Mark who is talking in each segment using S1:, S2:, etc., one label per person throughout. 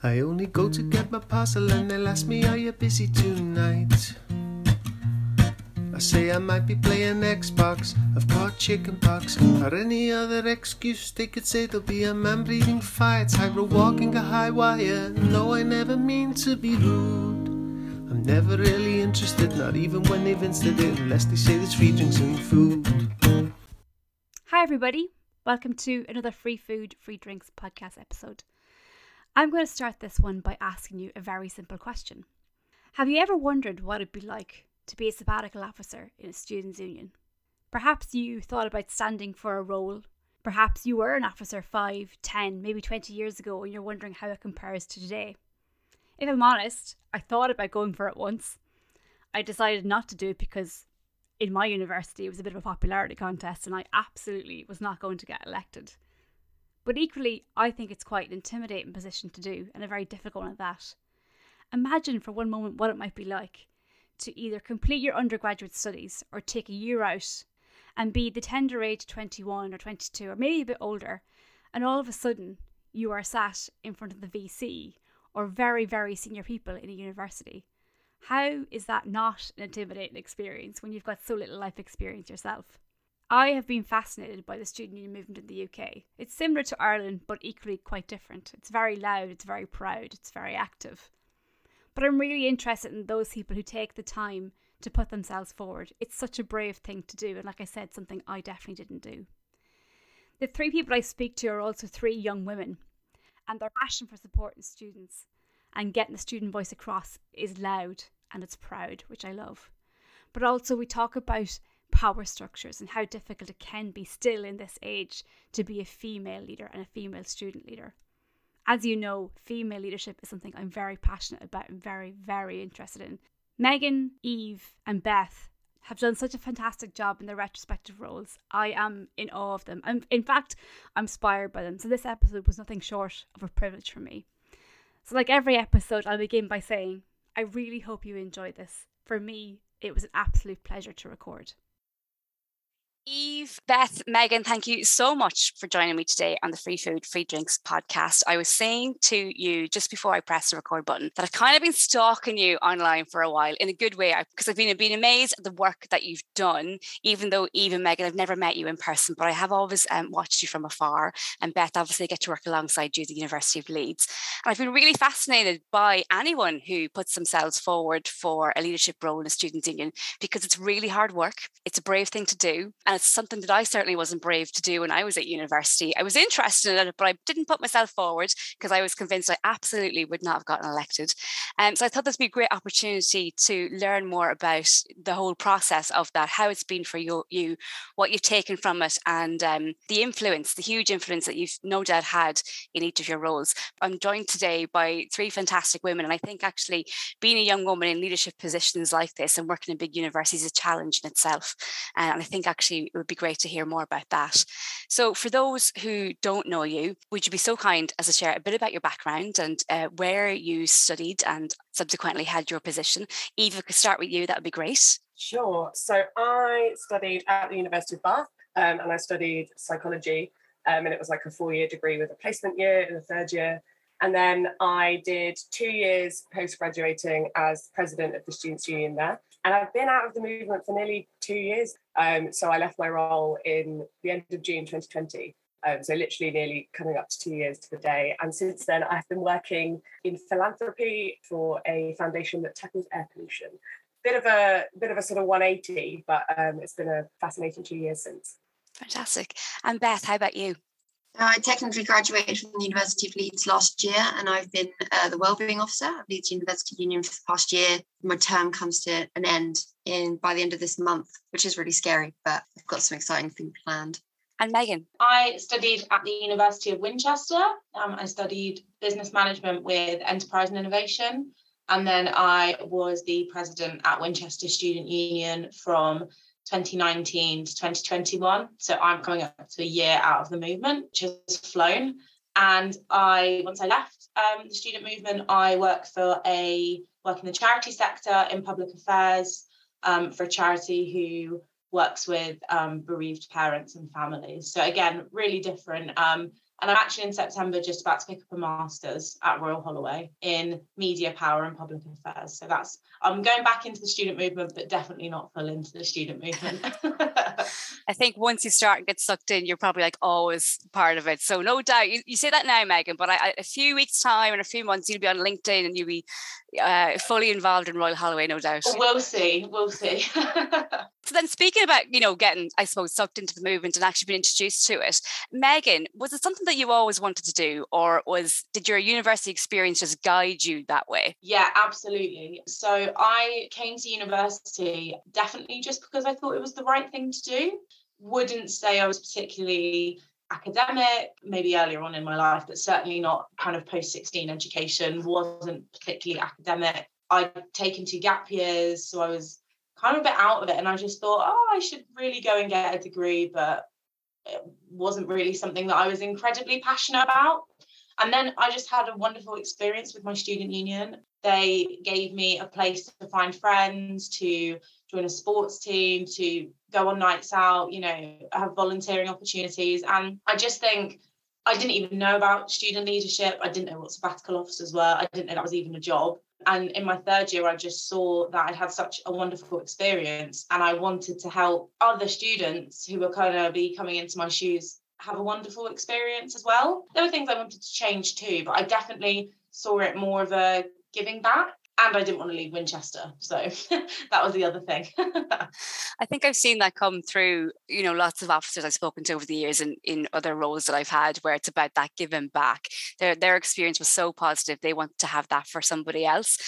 S1: I only go to get my parcel and they'll ask me, Are you busy tonight? I say I might be playing Xbox, I've caught chicken pox, or any other excuse they could say there'll be a man breathing fire, tightrope walking a high wire. No, I never mean to be rude. I'm never really interested, not even when they've insted it, unless they say there's free drinks and food.
S2: Hi, everybody. Welcome to another Free Food, Free Drinks podcast episode. I'm going to start this one by asking you a very simple question. Have you ever wondered what it'd be like to be a sabbatical officer in a students' union? Perhaps you thought about standing for a role. Perhaps you were an officer 5, 10, maybe 20 years ago and you're wondering how it compares to today. If I'm honest, I thought about going for it once. I decided not to do it because in my university it was a bit of a popularity contest and I absolutely was not going to get elected. But equally, I think it's quite an intimidating position to do and a very difficult one at that. Imagine for one moment what it might be like to either complete your undergraduate studies or take a year out and be the tender age 21 or 22 or maybe a bit older, and all of a sudden you are sat in front of the VC or very, very senior people in a university. How is that not an intimidating experience when you've got so little life experience yourself? I have been fascinated by the student union movement in the UK. It's similar to Ireland, but equally quite different. It's very loud, it's very proud, it's very active. But I'm really interested in those people who take the time to put themselves forward. It's such a brave thing to do, and like I said, something I definitely didn't do. The three people I speak to are also three young women, and their passion for supporting students and getting the student voice across is loud and it's proud, which I love. But also, we talk about power structures and how difficult it can be still in this age to be a female leader and a female student leader. As you know, female leadership is something I'm very passionate about and very, very interested in. Megan, Eve, and Beth have done such a fantastic job in their retrospective roles. I am in awe of them. I'm, in fact, I'm inspired by them. So this episode was nothing short of a privilege for me. So, like every episode, I'll begin by saying, I really hope you enjoyed this. For me, it was an absolute pleasure to record. Eve, Beth, Megan, thank you so much for joining me today on the Free Food, Free Drinks podcast. I was saying to you just before I pressed the record button that I've kind of been stalking you online for a while in a good way because I've been, been amazed at the work that you've done, even though Eve and Megan, I've never met you in person, but I have always um, watched you from afar. And Beth, obviously, I get to work alongside you at the University of Leeds. And I've been really fascinated by anyone who puts themselves forward for a leadership role in a student union because it's really hard work. It's a brave thing to do. And it's something that I certainly wasn't brave to do when I was at university. I was interested in it, but I didn't put myself forward because I was convinced I absolutely would not have gotten elected. Um, so I thought this would be a great opportunity to learn more about the whole process of that, how it's been for you, you what you've taken from it, and um, the influence, the huge influence that you've no doubt had in each of your roles. I'm joined today by three fantastic women, and I think actually being a young woman in leadership positions like this and working in big universities is a challenge in itself. And I think actually it would be great to hear more about that. So, for those who don't know you, would you be so kind as to share a bit about your background and uh, where you studied and subsequently had your position? If I could start with you, that would be great.
S3: Sure. So, I studied at the University of Bath um, and I studied psychology. Um, and it was like a four year degree with a placement year in the third year. And then I did two years post graduating as president of the Students' Union there. And I've been out of the movement for nearly two years. Um, so I left my role in the end of June 2020. Um, so literally nearly coming up to two years to the day. And since then, I've been working in philanthropy for a foundation that tackles air pollution. Bit of a bit of a sort of 180, but um, it's been a fascinating two years since.
S2: Fantastic. And Beth, how about you?
S4: I technically graduated from the University of Leeds last year, and I've been uh, the wellbeing officer at Leeds University Union for the past year. My term comes to an end in by the end of this month, which is really scary, but I've got some exciting things planned.
S2: And Megan,
S5: I studied at the University of Winchester. Um, I studied business management with enterprise and innovation, and then I was the president at Winchester Student Union from 2019 to 2021. So I'm coming up to a year out of the movement, which has flown. And I, once I left um, the student movement, I worked for a work in the charity sector in public affairs um, for a charity who works with um, bereaved parents and families. So again, really different. Um, And I'm actually in September just about to pick up a master's at Royal Holloway in media power and public affairs. So that's I'm going back into the student movement, but definitely not full into the student movement.
S6: I think once you start and get sucked in, you're probably like always part of it. So no doubt, you, you say that now, Megan, but I, I, a few weeks time and a few months, you'll be on LinkedIn and you'll be uh, fully involved in Royal Holloway, no doubt.
S5: We'll see. We'll see.
S6: so then, speaking about you know getting, I suppose, sucked into the movement and actually being introduced to it, Megan, was it something that you always wanted to do, or was did your university experience just guide you that way?
S5: Yeah, absolutely. So I came to university definitely just because I thought it was the right thing to do. Wouldn't say I was particularly academic, maybe earlier on in my life, but certainly not kind of post 16 education, wasn't particularly academic. I'd taken two gap years, so I was kind of a bit out of it. And I just thought, oh, I should really go and get a degree, but it wasn't really something that I was incredibly passionate about. And then I just had a wonderful experience with my student union. They gave me a place to find friends, to join a sports team, to go on nights out, you know, have volunteering opportunities. And I just think I didn't even know about student leadership. I didn't know what sabbatical officers were. I didn't know that was even a job. And in my third year, I just saw that I'd had such a wonderful experience and I wanted to help other students who were kind of be coming into my shoes have a wonderful experience as well. There were things I wanted to change too, but I definitely saw it more of a giving back and I didn't want to leave Winchester. So that was the other thing.
S6: I think I've seen that come through, you know, lots of officers I've spoken to over the years and in other roles that I've had where it's about that giving back. Their their experience was so positive. They want to have that for somebody else.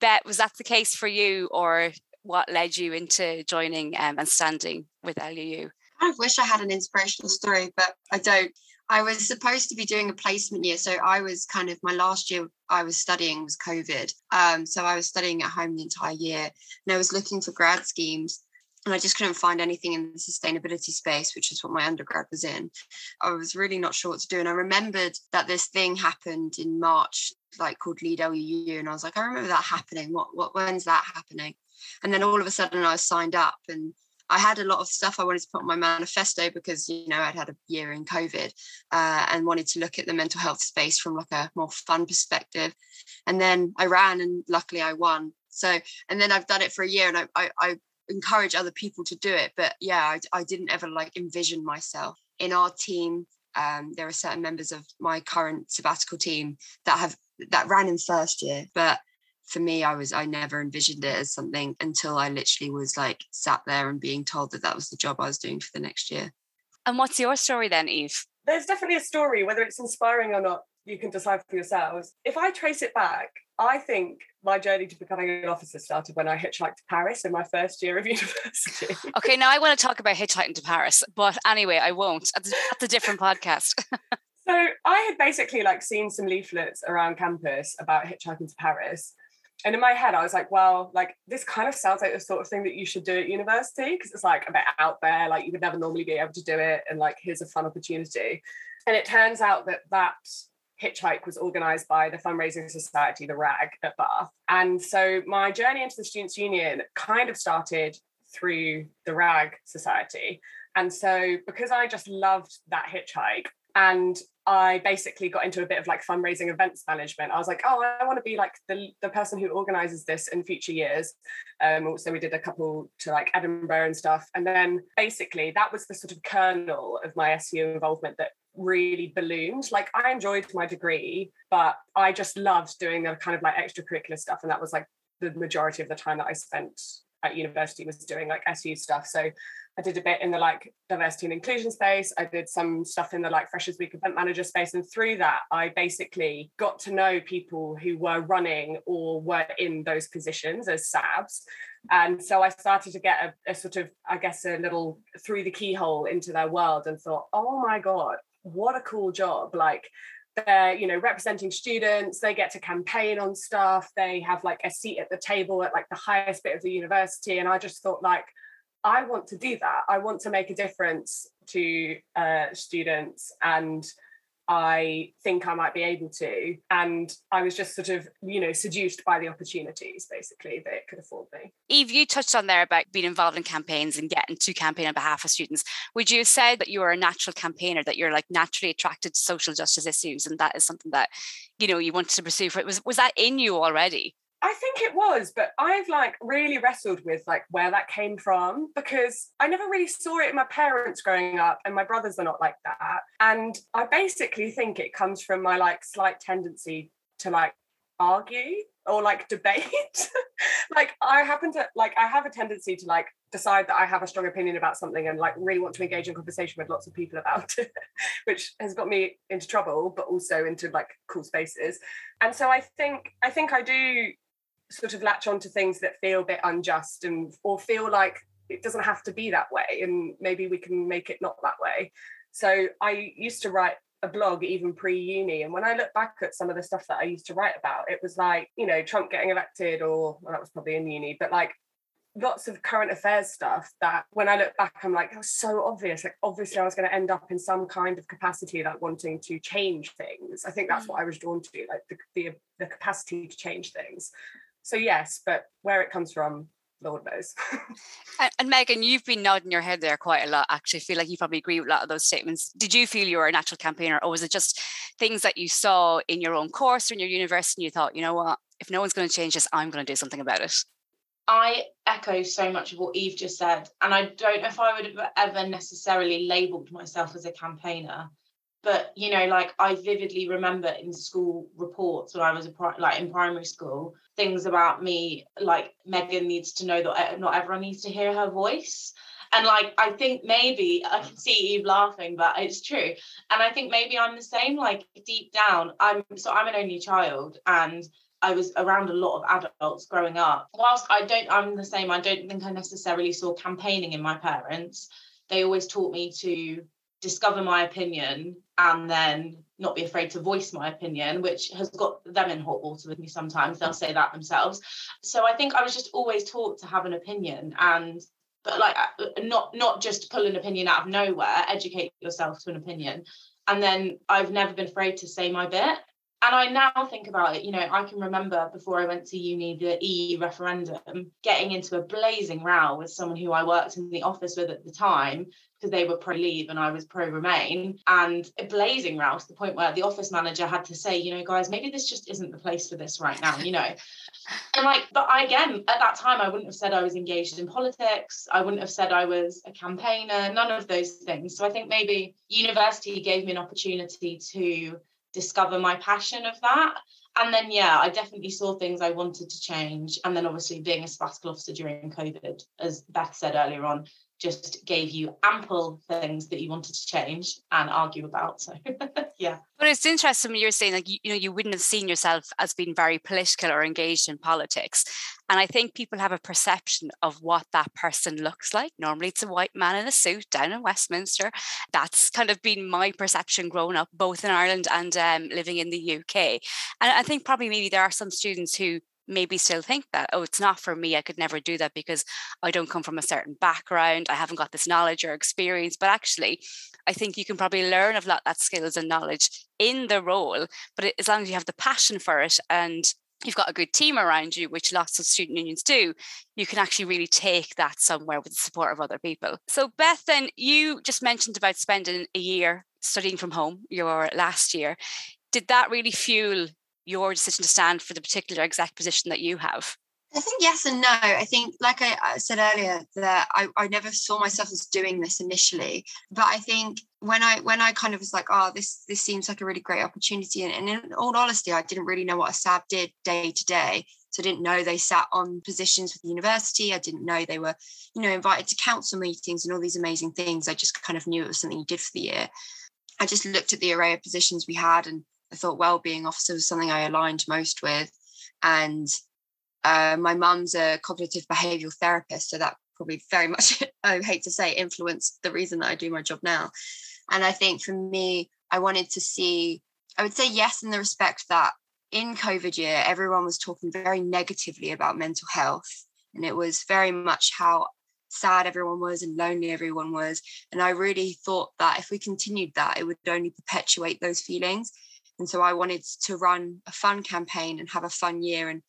S6: Beth was that the case for you or what led you into joining um, and standing with LUU?
S4: I wish I had an inspirational story, but I don't. I was supposed to be doing a placement year. So I was kind of my last year I was studying was COVID. Um, so I was studying at home the entire year and I was looking for grad schemes and I just couldn't find anything in the sustainability space, which is what my undergrad was in. I was really not sure what to do. And I remembered that this thing happened in March, like called Lead LUU. And I was like, I remember that happening. What, what, when's that happening? And then all of a sudden I was signed up and I had a lot of stuff I wanted to put on my manifesto because you know I'd had a year in COVID uh, and wanted to look at the mental health space from like a more fun perspective. And then I ran and luckily I won. So and then I've done it for a year and I I, I encourage other people to do it. But yeah, I, I didn't ever like envision myself in our team. Um, there are certain members of my current sabbatical team that have that ran in first year, but for me i was i never envisioned it as something until i literally was like sat there and being told that that was the job i was doing for the next year.
S6: And what's your story then eve?
S3: There's definitely a story whether it's inspiring or not you can decide for yourselves. If i trace it back i think my journey to becoming an officer started when i hitchhiked to paris in my first year of university.
S6: Okay now i want to talk about hitchhiking to paris but anyway i won't. That's a different podcast.
S3: So i had basically like seen some leaflets around campus about hitchhiking to paris and in my head, I was like, well, like this kind of sounds like the sort of thing that you should do at university because it's like a bit out there, like you would never normally be able to do it, and like here's a fun opportunity. And it turns out that that hitchhike was organized by the fundraising society, the RAG at Bath. And so my journey into the Students' Union kind of started through the RAG society. And so because I just loved that hitchhike, and I basically got into a bit of like fundraising events management. I was like, oh, I want to be like the, the person who organizes this in future years. Um, so we did a couple to like Edinburgh and stuff. And then basically that was the sort of kernel of my SU involvement that really ballooned. Like I enjoyed my degree, but I just loved doing the kind of like extracurricular stuff. And that was like the majority of the time that I spent at university was doing like SU stuff. So I did a bit in the like diversity and inclusion space. I did some stuff in the like Freshers Week event manager space. And through that, I basically got to know people who were running or were in those positions as SABs. And so I started to get a, a sort of, I guess, a little through the keyhole into their world and thought, oh my God, what a cool job. Like, they're you know representing students they get to campaign on stuff they have like a seat at the table at like the highest bit of the university and i just thought like I want to do that. I want to make a difference to uh, students and I think I might be able to. And I was just sort of, you know, seduced by the opportunities basically that it could afford me.
S6: Eve, you touched on there about being involved in campaigns and getting to campaign on behalf of students. Would you say that you are a natural campaigner, that you're like naturally attracted to social justice issues and that is something that, you know, you wanted to pursue for it? Was was that in you already?
S3: I think it was, but I've like really wrestled with like where that came from because I never really saw it in my parents growing up, and my brothers are not like that. And I basically think it comes from my like slight tendency to like argue or like debate. like I happen to like I have a tendency to like decide that I have a strong opinion about something and like really want to engage in conversation with lots of people about it, which has got me into trouble, but also into like cool spaces. And so I think I think I do sort of latch on to things that feel a bit unjust and or feel like it doesn't have to be that way and maybe we can make it not that way so i used to write a blog even pre-uni and when i look back at some of the stuff that i used to write about it was like you know trump getting elected or well that was probably in uni but like lots of current affairs stuff that when I look back, I'm like, it was so obvious. Like, obviously, I was going to end up in some kind of capacity, like wanting to change things. I think that's what mm. I was drawn to, like the, the, the capacity to change things so yes, but where it comes from, Lord knows.
S6: and, and, Megan, you've been nodding your head there quite a lot. Actually, I feel like you probably agree with a lot of those statements. Did you feel you were a natural campaigner, or was it just things that you saw in your own course or in your university and you thought, you know what, if no one's going to change this, I'm going to do something about it?
S5: I echo so much of what Eve just said, and I don't know if I would have ever necessarily labelled myself as a campaigner but you know like i vividly remember in school reports when i was pri- like in primary school things about me like megan needs to know that not everyone needs to hear her voice and like i think maybe i can see eve laughing but it's true and i think maybe i'm the same like deep down i'm so i'm an only child and I was around a lot of adults growing up. Whilst I don't, I'm the same. I don't think I necessarily saw campaigning in my parents. They always taught me to discover my opinion and then not be afraid to voice my opinion, which has got them in hot water with me sometimes. They'll say that themselves. So I think I was just always taught to have an opinion and but like uh, not not just pull an opinion out of nowhere, educate yourself to an opinion. And then I've never been afraid to say my bit. And I now think about it, you know, I can remember before I went to uni, the EU referendum, getting into a blazing row with someone who I worked in the office with at the time because they were pro leave and I was pro remain and a blazing row to the point where the office manager had to say, you know, guys, maybe this just isn't the place for this right now, you know. and like, but I again at that time I wouldn't have said I was engaged in politics. I wouldn't have said I was a campaigner, none of those things. So I think maybe university gave me an opportunity to discover my passion of that and then yeah i definitely saw things i wanted to change and then obviously being a sabbatical officer during covid as beth said earlier on just gave you ample things that you wanted to change and argue about. So yeah.
S6: But it's interesting when you're saying like you, you know you wouldn't have seen yourself as being very political or engaged in politics. And I think people have a perception of what that person looks like. Normally it's a white man in a suit down in Westminster. That's kind of been my perception growing up, both in Ireland and um, living in the UK. And I think probably maybe there are some students who maybe still think that, oh, it's not for me. I could never do that because I don't come from a certain background. I haven't got this knowledge or experience. But actually, I think you can probably learn a lot that skills and knowledge in the role. But as long as you have the passion for it and you've got a good team around you, which lots of student unions do, you can actually really take that somewhere with the support of other people. So, Beth, then you just mentioned about spending a year studying from home, your last year. Did that really fuel your decision to stand for the particular exact position that you have?
S4: I think yes and no. I think, like I, said earlier, that I, I never saw myself as doing this initially. But I think when I when I kind of was like, oh, this this seems like a really great opportunity. And, and in all honesty, I didn't really know what a SAB did day to day. So I didn't know they sat on positions with the university. I didn't know they were, you know, invited to council meetings and all these amazing things. I just kind of knew it was something you did for the year. I just looked at the array of positions we had and I thought well-being officer was something I aligned most with, and uh, my mum's a cognitive behavioural therapist, so that probably very much I hate to say influenced the reason that I do my job now. And I think for me, I wanted to see. I would say yes in the respect that in COVID year, everyone was talking very negatively about mental health, and it was very much how sad everyone was and lonely everyone was. And I really thought that if we continued that, it would only perpetuate those feelings. And so I wanted to run a fun campaign and have a fun year. And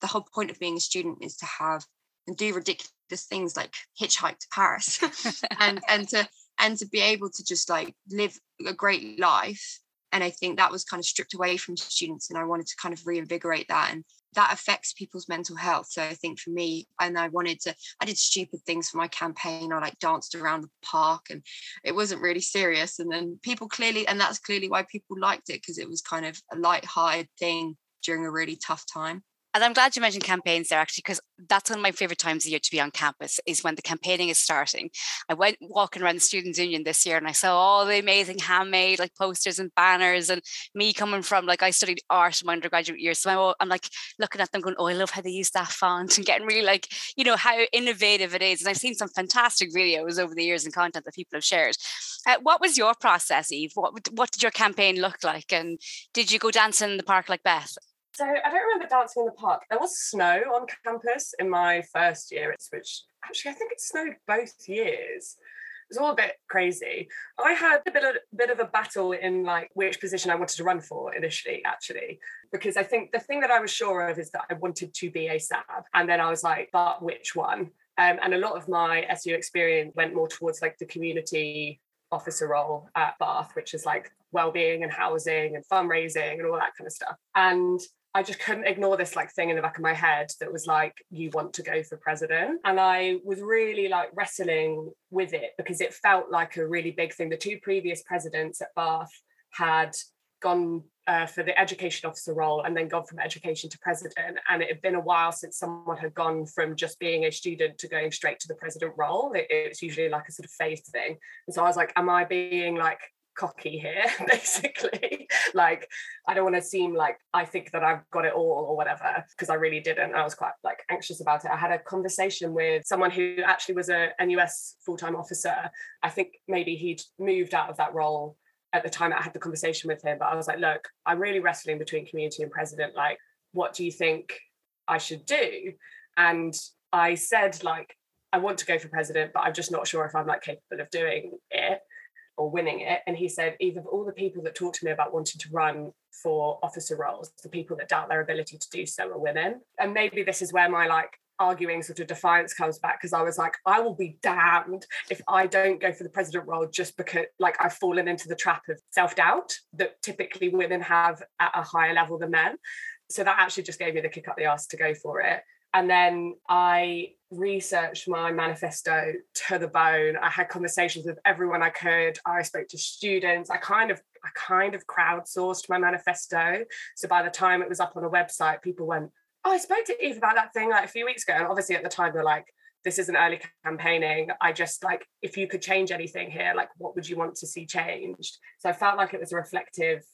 S4: the whole point of being a student is to have and do ridiculous things like hitchhike to Paris and and to and to be able to just like live a great life. And I think that was kind of stripped away from students. And I wanted to kind of reinvigorate that. And that affects people's mental health. So I think for me, and I wanted to, I did stupid things for my campaign. I like danced around the park and it wasn't really serious. And then people clearly, and that's clearly why people liked it because it was kind of a light-hearted thing during a really tough time.
S6: And I'm glad you mentioned campaigns there actually, because that's one of my favorite times of year to be on campus is when the campaigning is starting. I went walking around the Students' Union this year and I saw all the amazing handmade like posters and banners and me coming from like I studied art in my undergraduate year. So I'm like looking at them going, oh, I love how they use that font and getting really like, you know, how innovative it is. And I've seen some fantastic videos over the years and content that people have shared. Uh, what was your process, Eve? What, what did your campaign look like? And did you go dancing in the park like Beth?
S3: So I don't remember dancing in the park. There was snow on campus in my first year, which actually I think it snowed both years. It was all a bit crazy. I had a bit of, bit of a battle in like which position I wanted to run for initially, actually, because I think the thing that I was sure of is that I wanted to be a SAB, and then I was like, but which one? Um, and a lot of my SU experience went more towards like the community officer role at Bath, which is like well-being and housing and fundraising and all that kind of stuff. And I just couldn't ignore this like thing in the back of my head that was like, you want to go for president. And I was really like wrestling with it because it felt like a really big thing. The two previous presidents at Bath had gone uh, for the education officer role and then gone from education to president. And it had been a while since someone had gone from just being a student to going straight to the president role. It, it's usually like a sort of phased thing. And so I was like, am I being like cocky here basically. Like i don't want to seem like i think that i've got it all or whatever because i really didn't i was quite like anxious about it. I had a conversation with someone who actually was a NUS full-time officer. I think maybe he'd moved out of that role at the time i had the conversation with him but i was like look i'm really wrestling between community and president. Like what do you think i should do? And i said like i want to go for president but i'm just not sure if i'm like capable of doing it or winning it. And he said, either all the people that talk to me about wanting to run for officer roles, the people that doubt their ability to do so are women. And maybe this is where my like arguing sort of defiance comes back because I was like, I will be damned if I don't go for the president role just because like I've fallen into the trap of self-doubt that typically women have at a higher level than men. So that actually just gave me the kick up the ass to go for it. And then I researched my manifesto to the bone. I had conversations with everyone I could. I spoke to students. I kind of I kind of crowdsourced my manifesto. So by the time it was up on a website, people went, "Oh, I spoke to Eve about that thing like a few weeks ago." And obviously at the time they're like, "This isn't early campaigning. I just like if you could change anything here, like what would you want to see changed?" So I felt like it was a reflective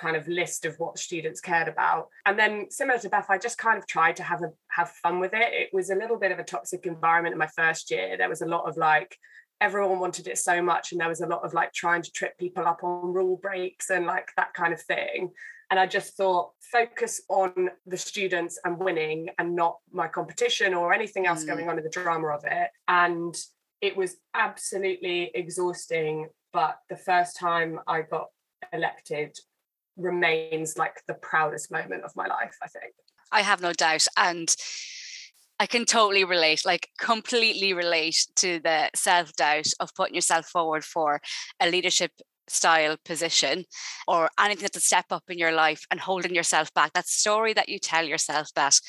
S3: kind of list of what students cared about. And then similar to Beth, I just kind of tried to have a have fun with it. It was a little bit of a toxic environment in my first year. There was a lot of like everyone wanted it so much and there was a lot of like trying to trip people up on rule breaks and like that kind of thing. And I just thought focus on the students and winning and not my competition or anything else mm. going on in the drama of it. And it was absolutely exhausting. But the first time I got elected remains like the proudest moment of my life, I think.
S6: I have no doubt. And I can totally relate, like completely relate to the self doubt of putting yourself forward for a leadership style position or anything that's a step up in your life and holding yourself back. That story that you tell yourself that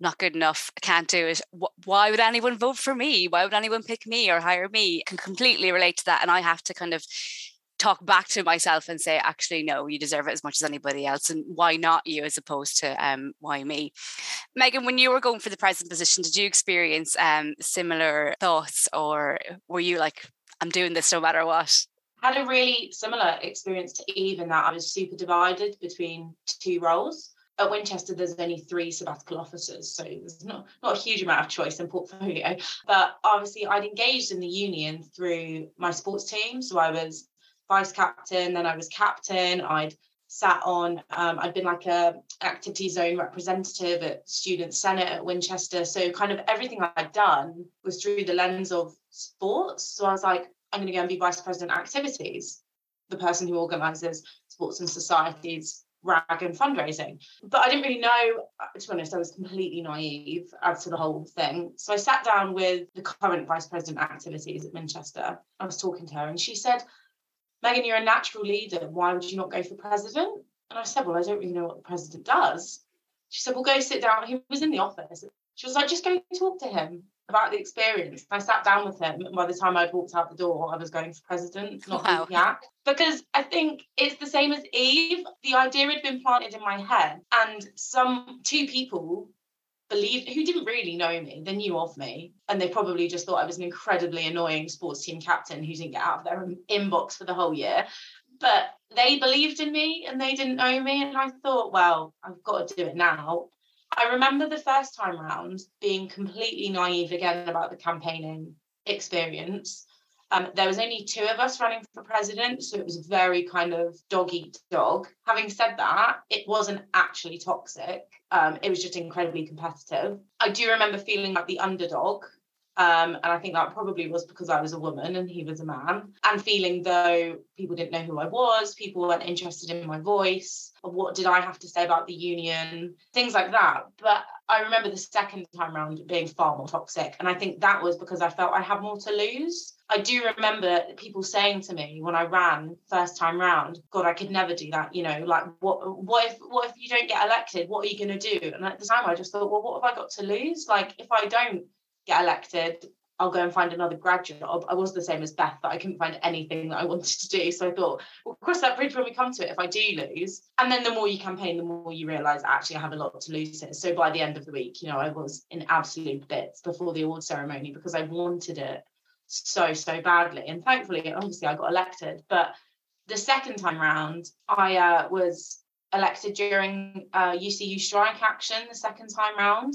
S6: not good enough, I can't do it. Why would anyone vote for me? Why would anyone pick me or hire me? I can completely relate to that. And I have to kind of talk back to myself and say, actually, no, you deserve it as much as anybody else. And why not you as opposed to um, why me? Megan, when you were going for the president position, did you experience um, similar thoughts or were you like, I'm doing this no matter what?
S5: Had a really similar experience to Eve in that I was super divided between two roles. At Winchester, there's only three sabbatical officers, so there's not, not a huge amount of choice in portfolio. But obviously, I'd engaged in the union through my sports team. So I was vice captain, then I was captain. I'd sat on, um, I'd been like a activity zone representative at Student Senate at Winchester. So kind of everything I'd done was through the lens of sports. So I was like, I'm going to go and be vice president activities, the person who organises sports and societies rag and fundraising. But I didn't really know, to be honest, I was completely naive as to the whole thing. So I sat down with the current vice president activities at Winchester. I was talking to her and she said, Megan, you're a natural leader. Why would you not go for president? And I said, Well, I don't really know what the president does. She said, Well, go sit down. He was in the office. She was like, Just go talk to him about the experience. I sat down with him, and by the time I'd walked out the door, I was going for president, not wow. Because I think it's the same as Eve. The idea had been planted in my head, and some two people believed who didn't really know me, they knew of me, and they probably just thought I was an incredibly annoying sports team captain who didn't get out of their inbox for the whole year. But they believed in me and they didn't know me. And I thought, well, I've got to do it now. I remember the first time round being completely naive again about the campaigning experience. Um, there was only two of us running for president, so it was very kind of dog eat dog. Having said that, it wasn't actually toxic. Um, it was just incredibly competitive. I do remember feeling like the underdog um, and I think that probably was because I was a woman and he was a man. And feeling though people didn't know who I was, people weren't interested in my voice, what did I have to say about the union, things like that. But I remember the second time round being far more toxic. And I think that was because I felt I had more to lose. I do remember people saying to me when I ran first time round, God, I could never do that. You know, like what what if what if you don't get elected? What are you gonna do? And at the time I just thought, well, what have I got to lose? Like if I don't get elected, I'll go and find another grad job. I was the same as Beth, that I couldn't find anything that I wanted to do. So I thought, we'll cross that bridge when we come to it if I do lose. And then the more you campaign, the more you realise actually I have a lot to lose. So by the end of the week, you know, I was in absolute bits before the award ceremony because I wanted it so, so badly. And thankfully, obviously, I got elected. But the second time round, I uh, was elected during uh, UCU strike action the second time round.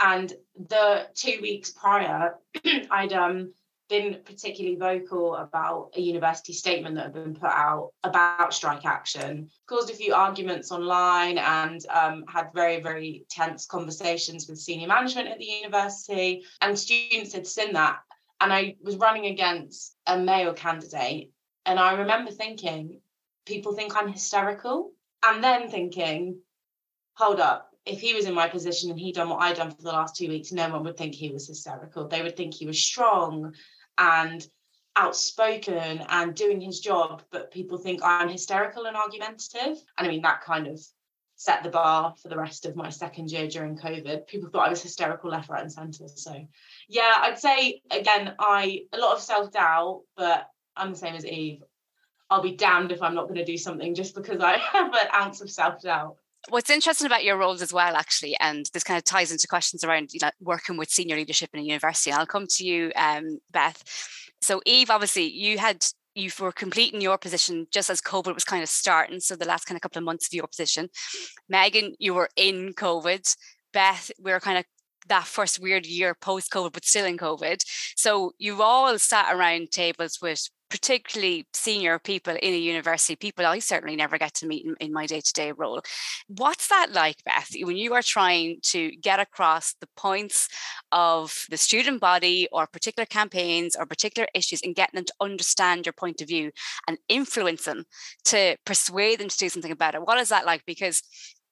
S5: And the two weeks prior, I'd um, been particularly vocal about a university statement that had been put out about strike action, caused a few arguments online, and um, had very, very tense conversations with senior management at the university. And students had seen that. And I was running against a male candidate. And I remember thinking, people think I'm hysterical. And then thinking, hold up, if he was in my position and he'd done what I'd done for the last two weeks, no one would think he was hysterical. They would think he was strong and outspoken and doing his job, but people think I'm hysterical and argumentative. And I mean, that kind of set the bar for the rest of my second year during COVID. People thought I was hysterical left, right, and centre. So, yeah, I'd say again, I a lot of self doubt, but I'm the same as Eve. I'll be damned if I'm not going to do something just because I have an ounce of self doubt
S6: what's interesting about your roles as well, actually, and this kind of ties into questions around you know, working with senior leadership in a university. And I'll come to you, um, Beth. So, Eve, obviously, you had you were completing your position just as COVID was kind of starting. So the last kind of couple of months of your position. Megan, you were in COVID. Beth, we were kind of that first weird year post COVID, but still in COVID. So you've all sat around tables with particularly senior people in a university, people I certainly never get to meet in, in my day to day role. What's that like, Beth, when you are trying to get across the points of the student body or particular campaigns or particular issues and getting them to understand your point of view and influence them to persuade them to do something about it? What is that like? Because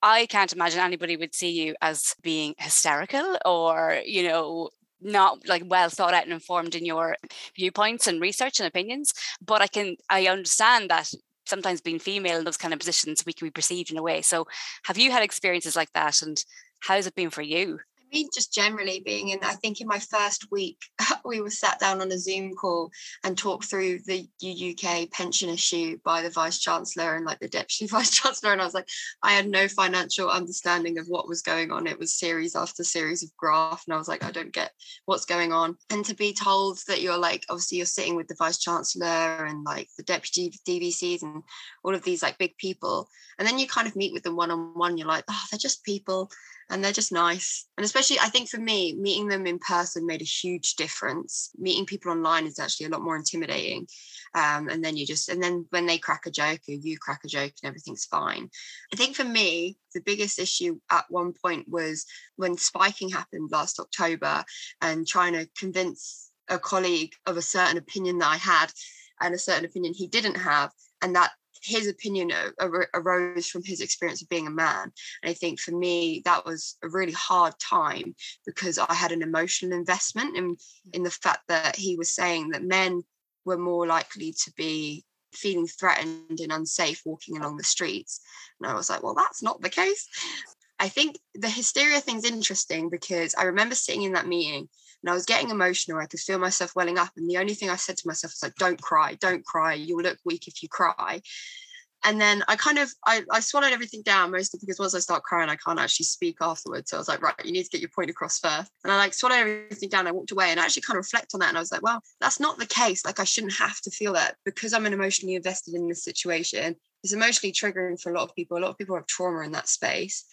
S6: I can't imagine anybody would see you as being hysterical or, you know, not like well thought out and informed in your viewpoints and research and opinions but i can i understand that sometimes being female in those kind of positions we can be perceived in a way. So have you had experiences like that and how's it been for you
S4: mean, just generally being in, I think in my first week, we were sat down on a Zoom call and talked through the UK pension issue by the Vice Chancellor and like the Deputy Vice Chancellor. And I was like, I had no financial understanding of what was going on. It was series after series of graph. And I was like, I don't get what's going on. And to be told that you're like, obviously, you're sitting with the Vice Chancellor and like the Deputy DVCs and all of these like big people. And then you kind of meet with them one on one. You're like, oh, they're just people and they're just nice. And especially I think for me, meeting them in person made a huge difference. Meeting people online is actually a lot more intimidating. Um, and then you just and then when they crack a joke or you crack a joke and everything's fine. I think for me, the biggest issue at one point was when spiking happened last October and trying to convince a colleague of a certain opinion that I had and a certain opinion he didn't have and that his opinion arose from his experience of being a man. And I think for me, that was a really hard time because I had an emotional investment in, mm. in the fact that he was saying that men were more likely to be feeling threatened and unsafe walking along the streets. And I was like, well, that's not the case. I think the hysteria thing's interesting because I remember sitting in that meeting and I was getting emotional. I could feel myself welling up. And the only thing I said to myself was like, don't cry, don't cry. You'll look weak if you cry. And then I kind of I, I swallowed everything down mostly because once I start crying, I can't actually speak afterwards. So I was like, right, you need to get your point across first. And I like swallowed everything down. I walked away and I actually kind of reflect on that. And I was like, well, that's not the case. Like I shouldn't have to feel that because I'm an emotionally invested in this situation. It's emotionally triggering for a lot of people. A lot of people have trauma in that space.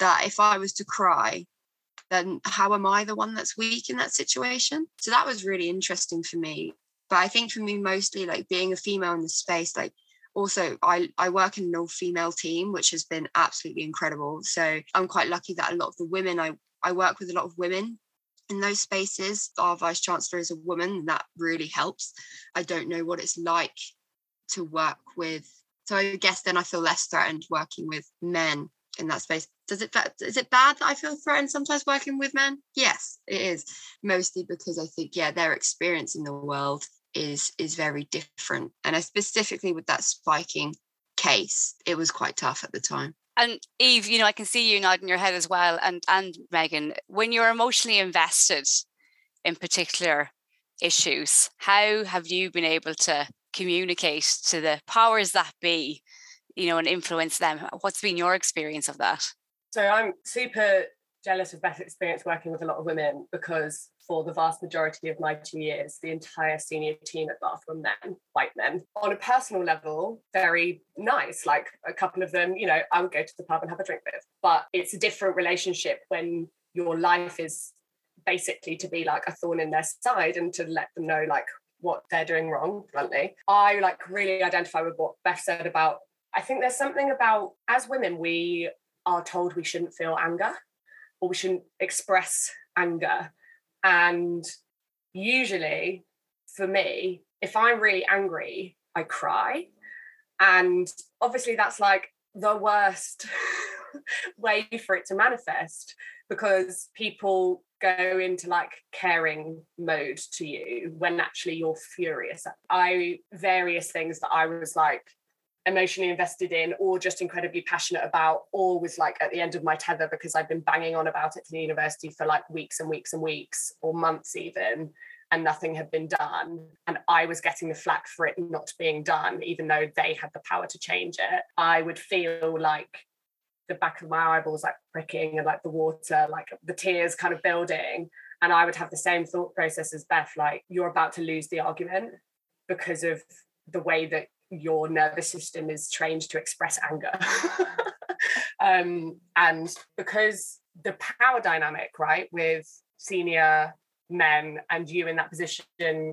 S4: That if I was to cry, then how am I the one that's weak in that situation? So that was really interesting for me. But I think for me, mostly like being a female in the space, like also I, I work in an all female team, which has been absolutely incredible. So I'm quite lucky that a lot of the women I, I work with a lot of women in those spaces. Our vice chancellor is a woman, that really helps. I don't know what it's like to work with. So I guess then I feel less threatened working with men in that space. Does it is it bad that I feel threatened sometimes working with men? Yes, it is. Mostly because I think yeah, their experience in the world is is very different. And I specifically with that spiking case, it was quite tough at the time.
S6: And Eve, you know, I can see you nodding your head as well. And and Megan, when you're emotionally invested in particular issues, how have you been able to communicate to the powers that be you know, and influence them. What's been your experience of that?
S3: So I'm super jealous of Beth's experience working with a lot of women because for the vast majority of my two years, the entire senior team at Bath were men, white men. On a personal level, very nice. Like a couple of them, you know, I would go to the pub and have a drink with. But it's a different relationship when your life is basically to be like a thorn in their side and to let them know like what they're doing wrong bluntly i like really identify with what beth said about I think there's something about as women, we are told we shouldn't feel anger or we shouldn't express anger. And usually for me, if I'm really angry, I cry. And obviously, that's like the worst way for it to manifest because people go into like caring mode to you when actually you're furious. I various things that I was like emotionally invested in or just incredibly passionate about or was like at the end of my tether because I've been banging on about it to the university for like weeks and weeks and weeks or months even and nothing had been done. And I was getting the flack for it not being done even though they had the power to change it. I would feel like the back of my eyeballs like pricking and like the water like the tears kind of building. And I would have the same thought process as Beth like you're about to lose the argument because of the way that your nervous system is trained to express anger. um, and because the power dynamic, right, with senior men and you in that position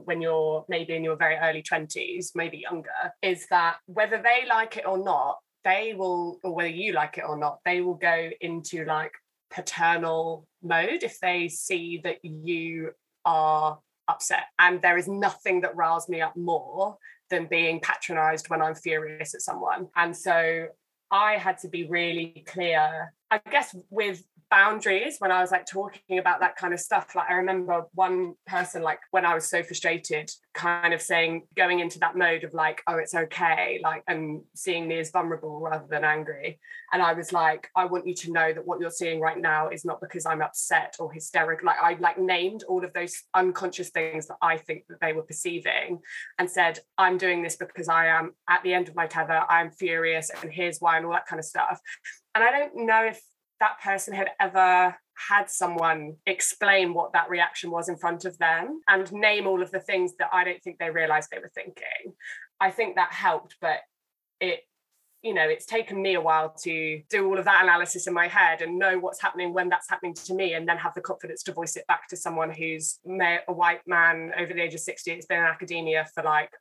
S3: when you're maybe in your very early 20s, maybe younger, is that whether they like it or not, they will, or whether you like it or not, they will go into like paternal mode if they see that you are upset. And there is nothing that riles me up more than being patronized when I'm furious at someone. And so I had to be really clear, I guess, with boundaries when I was like talking about that kind of stuff. Like I remember one person, like when I was so frustrated, kind of saying, going into that mode of like, oh, it's okay, like, and seeing me as vulnerable rather than angry. And I was like, I want you to know that what you're seeing right now is not because I'm upset or hysterical. Like I like named all of those unconscious things that I think that they were perceiving and said, I'm doing this because I am at the end of my tether, I'm furious, and here's why, and all that kind of stuff. And I don't know if that person had ever had someone explain what that reaction was in front of them and name all of the things that I don't think they realized they were thinking. I think that helped, but it you know, it's taken me a while to do all of that analysis in my head and know what's happening when that's happening to me, and then have the confidence to voice it back to someone who's a white man over the age of 60. It's been in academia for like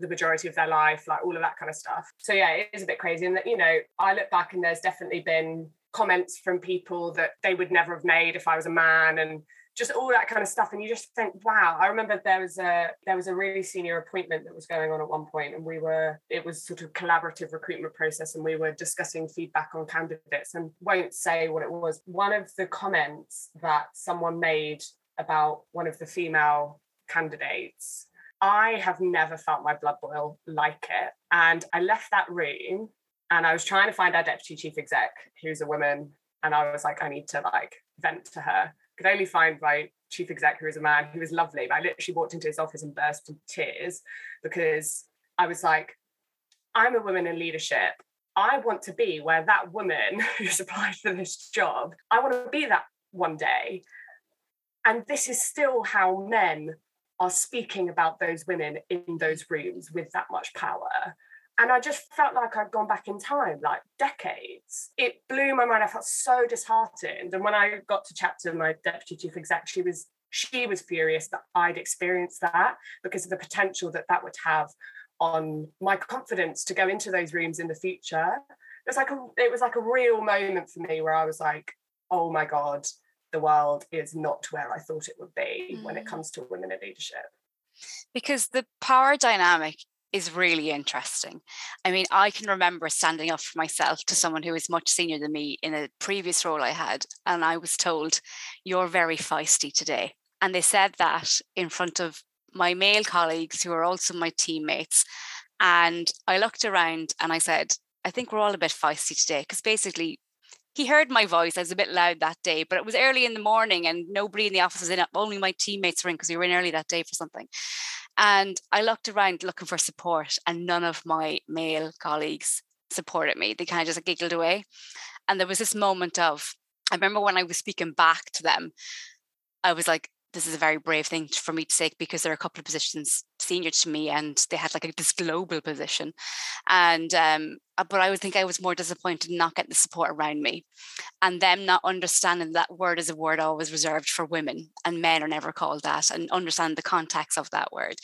S3: the majority of their life, like all of that kind of stuff. So yeah, it is a bit crazy. And that, you know, I look back and there's definitely been comments from people that they would never have made if I was a man and just all that kind of stuff. And you just think wow. I remember there was a there was a really senior appointment that was going on at one point and we were it was sort of collaborative recruitment process and we were discussing feedback on candidates and won't say what it was. One of the comments that someone made about one of the female candidates i have never felt my blood boil like it. And i left that room and i was trying to find our deputy chief exec who's a woman and i was like i need to like vent to her could only find my chief exec, who was a man who was lovely. But I literally walked into his office and burst into tears because I was like, I'm a woman in leadership. I want to be where that woman who's applied for this job, I want to be that one day. And this is still how men are speaking about those women in those rooms with that much power. And I just felt like I'd gone back in time, like decades. It blew my mind. I felt so disheartened. And when I got to chat to my deputy chief exec, she was she was furious that I'd experienced that because of the potential that that would have on my confidence to go into those rooms in the future. It was like a, it was like a real moment for me where I was like, oh my god, the world is not where I thought it would be mm. when it mm. comes to women in leadership.
S6: Because the power dynamic is really interesting. I mean, I can remember standing up for myself to someone who was much senior than me in a previous role I had, and I was told, You're very feisty today. And they said that in front of my male colleagues who are also my teammates. And I looked around and I said, I think we're all a bit feisty today because basically he heard my voice. I was a bit loud that day, but it was early in the morning and nobody in the office was in. Only my teammates were in because we were in early that day for something. And I looked around looking for support, and none of my male colleagues supported me. They kind of just giggled away. And there was this moment of, I remember when I was speaking back to them, I was like, this is a very brave thing for me to say because there are a couple of positions senior to me and they had like a, this global position. And um uh, but i would think i was more disappointed not getting the support around me. And them not understanding that word is a word always reserved for women and men are never called that and understand the context of that word.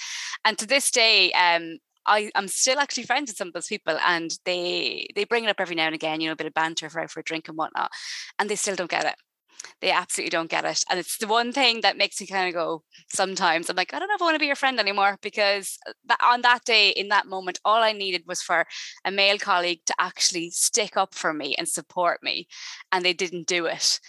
S6: And to this day um I, am still actually friends with some of those people and they they bring it up every now and again, you know, a bit of banter for for a drink and whatnot. And they still don't get it they absolutely don't get it. And it's the one thing that makes me kind of go, sometimes I'm like, I don't know if I want to be your friend anymore because uh, that, on that day, in that moment, all I needed was for a male colleague to actually stick up for me and support me. And they didn't do it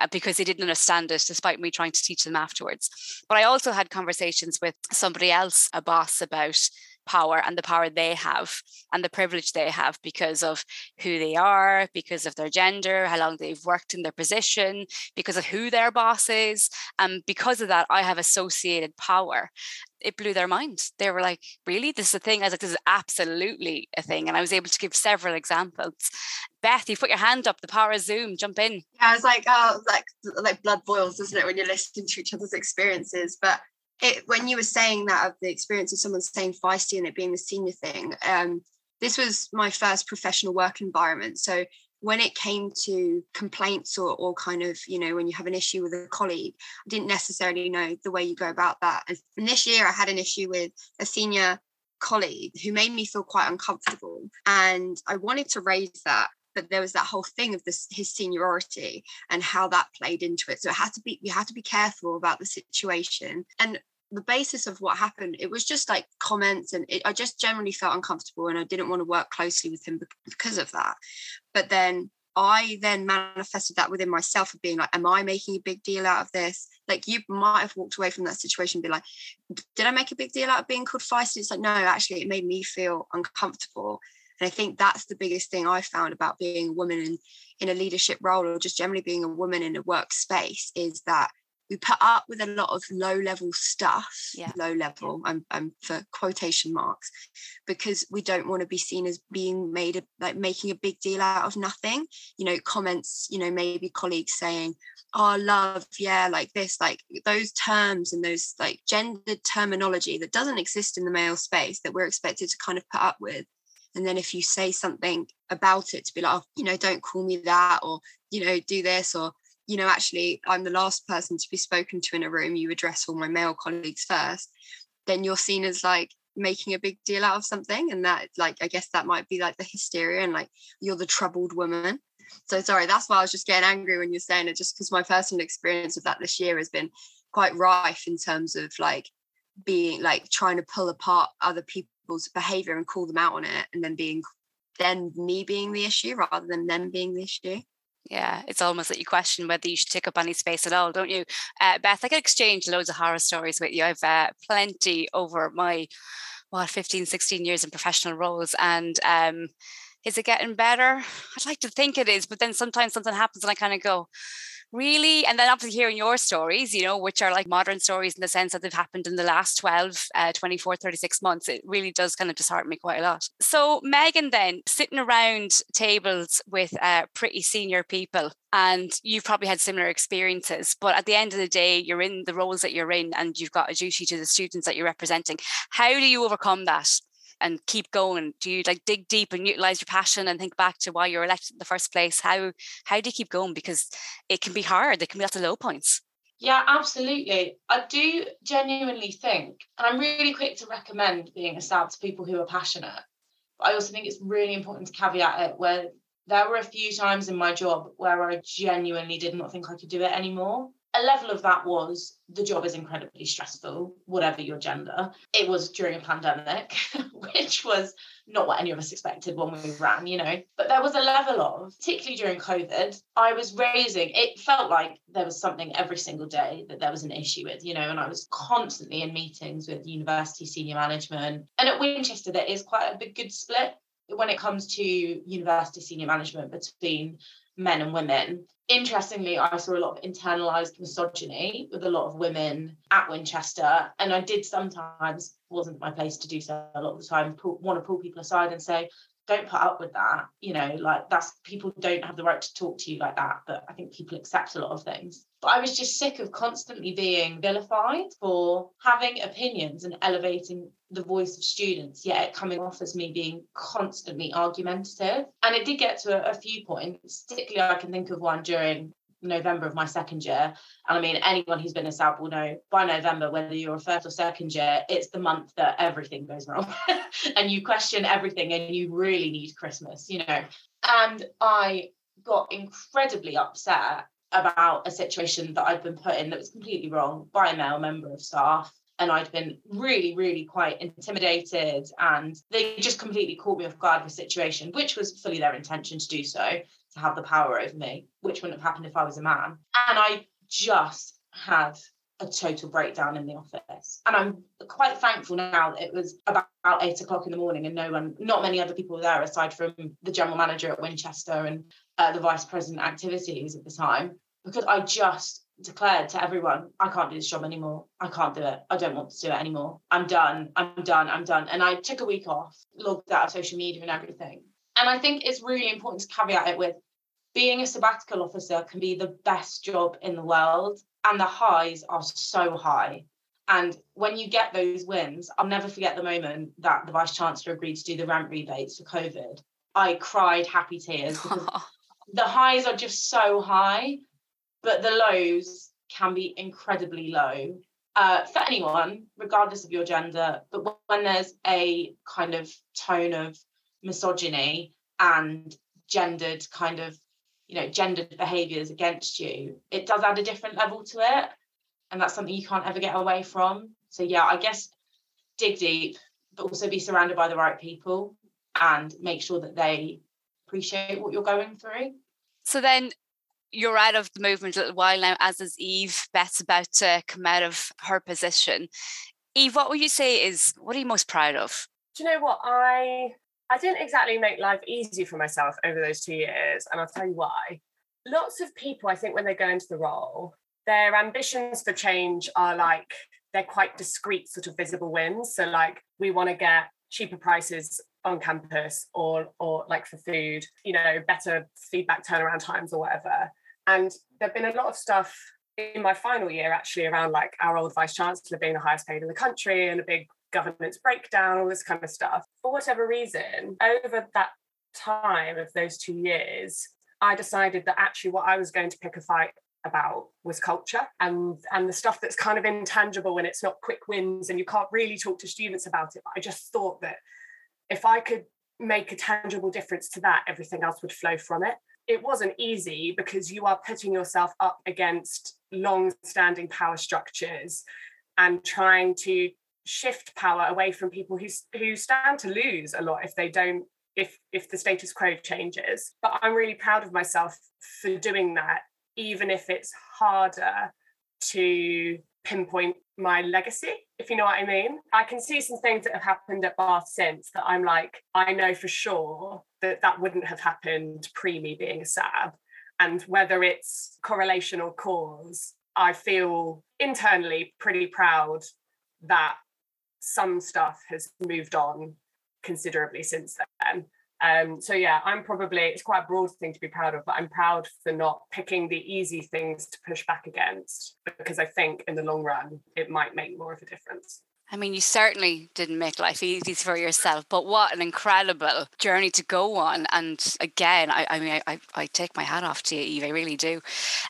S6: uh, because they didn't understand it, despite me trying to teach them afterwards. But I also had conversations with somebody else, a boss, about power and the power they have and the privilege they have because of who they are, because of their gender, how long they've worked in their position, because of who their boss is. And because of that, I have associated power. It blew their mind. They were like, really? This is a thing? I was like, this is absolutely a thing. And I was able to give several examples. Beth, you put your hand up, the power of Zoom, jump in.
S4: Yeah, I was like, oh, like like blood boils, doesn't it, when you're listening to each other's experiences? But it, when you were saying that of the experience of someone saying feisty and it being the senior thing, um, this was my first professional work environment. So when it came to complaints or, or kind of, you know, when you have an issue with a colleague, I didn't necessarily know the way you go about that. And this year I had an issue with a senior colleague who made me feel quite uncomfortable. And I wanted to raise that but there was that whole thing of this his seniority and how that played into it so it had to be you had to be careful about the situation and the basis of what happened, it was just like comments, and it, I just generally felt uncomfortable, and I didn't want to work closely with him because of that. But then I then manifested that within myself of being like, am I making a big deal out of this? Like you might have walked away from that situation and be like, did I make a big deal out of being called feisty? It's like, no, actually, it made me feel uncomfortable. And I think that's the biggest thing I found about being a woman in, in a leadership role or just generally being a woman in a workspace is that we put up with a lot of low level stuff yeah. low level I'm, I'm for quotation marks because we don't want to be seen as being made a, like making a big deal out of nothing you know comments you know maybe colleagues saying oh love yeah like this like those terms and those like gendered terminology that doesn't exist in the male space that we're expected to kind of put up with And then if you say something about it to be like, oh, you know, don't call me that, or, you know, do this, or, you know, actually, I'm the last person to be spoken to in a room, you address all my male colleagues first, then you're seen as like making a big deal out of something. And that, like, I guess that might be like the hysteria and like you're the troubled woman. So sorry, that's why I was just getting angry when you're saying it, just because my personal experience of that this year has been quite rife in terms of like being like trying to pull apart other people's behavior and call them out on it and then being then me being the issue rather than them being the issue
S6: yeah, it's almost that you question whether you should take up any space at all, don't you? Uh, Beth, I could exchange loads of horror stories with you. I've uh, plenty over my, what, 15, 16 years in professional roles. And um, is it getting better? I'd like to think it is, but then sometimes something happens and I kind of go, really? And then obviously hearing your stories you know which are like modern stories in the sense that they've happened in the last 12 uh, 24 36 months it really does kind of dishearten me quite a lot. So megan then sitting around tables with uh, pretty senior people and you've probably had similar experiences but at the end of the day you're in the roles that you're in and you've got a duty to the students that you're representing. How do you overcome that and keep going? Do you like dig deep and utilize your passion and think back to why you're elected in the first place? How how do you keep going? Because it can be hard. There can be lots of low points.
S5: Yeah, absolutely. I do genuinely think, and I'm really quick to recommend being a SAB to people who are passionate. But I also think it's really important to caveat it where there were a few times in my job where I genuinely did not think I could do it anymore a level of that was the job is incredibly stressful, whatever your gender. It was during a pandemic, which was not what any of us expected when we ran, you know. But there was a level of, particularly during COVID, I was raising, it felt like there was something every single day that there was an issue with, you know, and I was constantly in meetings with university senior management. And at Winchester, there is quite a big good split when it comes to university senior management between men and women. Interestingly, I saw a lot of internalized misogyny with a lot of women at Winchester. And I did sometimes, wasn't my place to do so a lot of the time, pull, want to pull people aside and say, don't put up with that you know like that's people don't have the right to talk to you like that but i think people accept a lot of things. But i was just sick of constantly being vilified for having opinions and elevating the voice of students yet it coming off as me being constantly argumentative. And it did get to a, a few points particularly i can think of one during November of my second year. And I mean, anyone who's been a SAB will know by November, whether you're a first or second year, it's the month that everything goes wrong and you question everything and you really need Christmas, you know. And I got incredibly upset about a situation that I'd been put in that was completely wrong by a male member of staff. And I'd been really, really quite intimidated, and they just completely caught me off guard with a situation, which was fully their intention to do so to have the power over me, which wouldn't have happened if I was a man. And I just had a total breakdown in the office. And I'm quite thankful now that it was about, about eight o'clock in the morning and no one, not many other people were there aside from the general manager at Winchester and uh, the vice president activities at the time, because I just declared to everyone, I can't do this job anymore. I can't do it. I don't want to do it anymore. I'm done. I'm done. I'm done. And I took a week off, logged out of social media and everything. And I think it's really important to caveat it with being a sabbatical officer can be the best job in the world, and the highs are so high. And when you get those wins, I'll never forget the moment that the Vice Chancellor agreed to do the rent rebates for COVID. I cried happy tears the highs are just so high, but the lows can be incredibly low uh, for anyone, regardless of your gender. But when there's a kind of tone of misogyny and gendered kind of you know gendered behaviors against you it does add a different level to it. And that's something you can't ever get away from. So yeah i guess dig deep but also be surrounded by the right people and make sure that they appreciate what you're going through.
S6: So then you're out of the movement a little while now as is eve beth's about to come out of her position. Eve what would you say is what are you most proud of?
S3: Do you know what? I I didn't exactly make life easy for myself over those two years, and I'll tell you why. Lots of people, I think, when they go into the role, their ambitions for change are like they're quite discreet, sort of visible wins. So, like, we want to get cheaper prices on campus, or or like for food, you know, better feedback turnaround times or whatever. And there've been a lot of stuff in my final year actually around like our old vice chancellor being the highest paid in the country and a big governance breakdown, all this kind of stuff. For whatever reason, over that time of those two years, I decided that actually what I was going to pick a fight about was culture and and the stuff that's kind of intangible and it's not quick wins and you can't really talk to students about it but i just thought that if i could make a tangible difference to that everything else would flow from it it wasn't easy because you are putting yourself up against long standing power structures and trying to shift power away from people who who stand to lose a lot if they don't if if the status quo changes but i'm really proud of myself for doing that even if it's harder to pinpoint my legacy, if you know what I mean. I can see some things that have happened at Bath since that I'm like, I know for sure that that wouldn't have happened pre me being a SAB. And whether it's correlation or cause, I feel internally pretty proud that some stuff has moved on considerably since then. Um, so yeah, I'm probably it's quite a broad thing to be proud of, but I'm proud for not picking the easy things to push back against because I think in the long run it might make more of a difference.
S6: I mean, you certainly didn't make life easy for yourself, but what an incredible journey to go on. And again, I, I mean, I, I, take my hat off to you, Eve, I really do.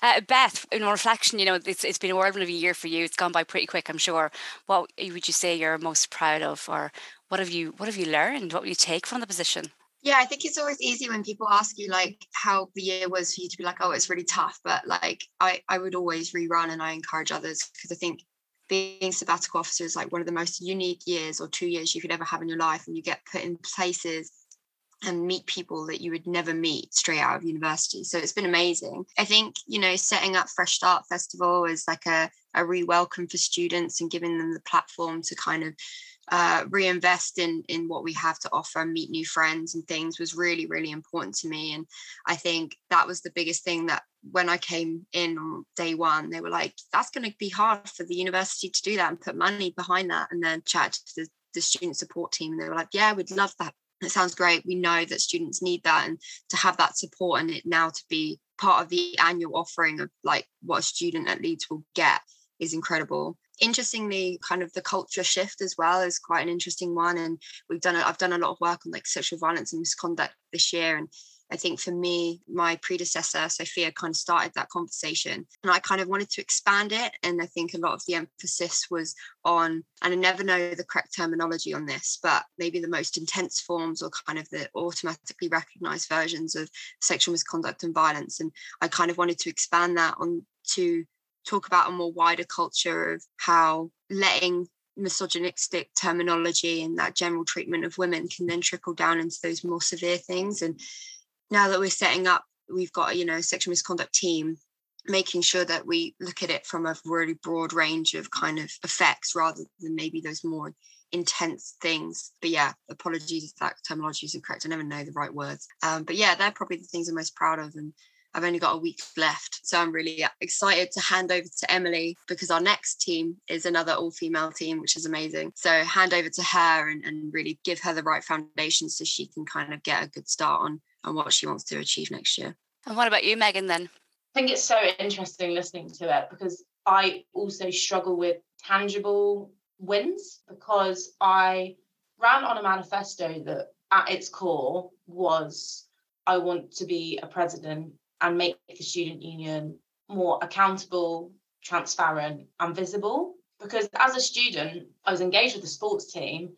S6: Uh, Beth, in reflection, you know, it's, it's been a whirlwind of a year for you. It's gone by pretty quick, I'm sure. What would you say you're most proud of, or what have you what have you learned? What will you take from the position?
S4: Yeah, I think it's always easy when people ask you like how the year was for you to be like, oh, it's really tough. But like I, I would always rerun and I encourage others because I think being sabbatical officer is like one of the most unique years or two years you could ever have in your life and you get put in places and meet people that you would never meet straight out of university. So it's been amazing. I think, you know, setting up Fresh Start Festival is like a, a re-welcome for students and giving them the platform to kind of uh, reinvest in in what we have to offer meet new friends and things was really really important to me and i think that was the biggest thing that when i came in on day one they were like that's going to be hard for the university to do that and put money behind that. And then chat to the, the student support team and they were like yeah we'd love that. It sounds great. We know that students need that and to have that support and it now to be part of the annual offering of like what a student at leeds will get is incredible. Interestingly kind of the culture shift as well is quite an interesting one and we've done i've done a lot of work on like sexual violence and misconduct this year and I think for me, my predecessor, Sophia, kind of started that conversation. And I kind of wanted to expand it. And I think a lot of the emphasis was on, and I never know the correct terminology on this, but maybe the most intense forms or kind of the automatically recognized versions of sexual misconduct and violence. And I kind of wanted to expand that on to talk about a more wider culture of how letting misogynistic terminology and that general treatment of women can then trickle down into those more severe things. And now that we're setting up, we've got, you know, sexual misconduct team, making sure that we look at it from a really broad range of kind of effects rather than maybe those more intense things. But yeah, apologies if that terminology is incorrect. I never know the right words. Um, but yeah, they're probably the things I'm most proud of. And I've only got a week left. So I'm really excited to hand over to Emily because our next team is another all female team, which is amazing. So hand over to her and, and really give her the right foundation so she can kind of get a good start on, on what she wants to achieve next year.
S6: And what about you, Megan, then?
S5: I think it's so interesting listening to it because I also struggle with tangible wins because I ran on a manifesto that at its core was I want to be a president and make the student union more accountable, transparent, and visible. Because as a student, I was engaged with the sports team,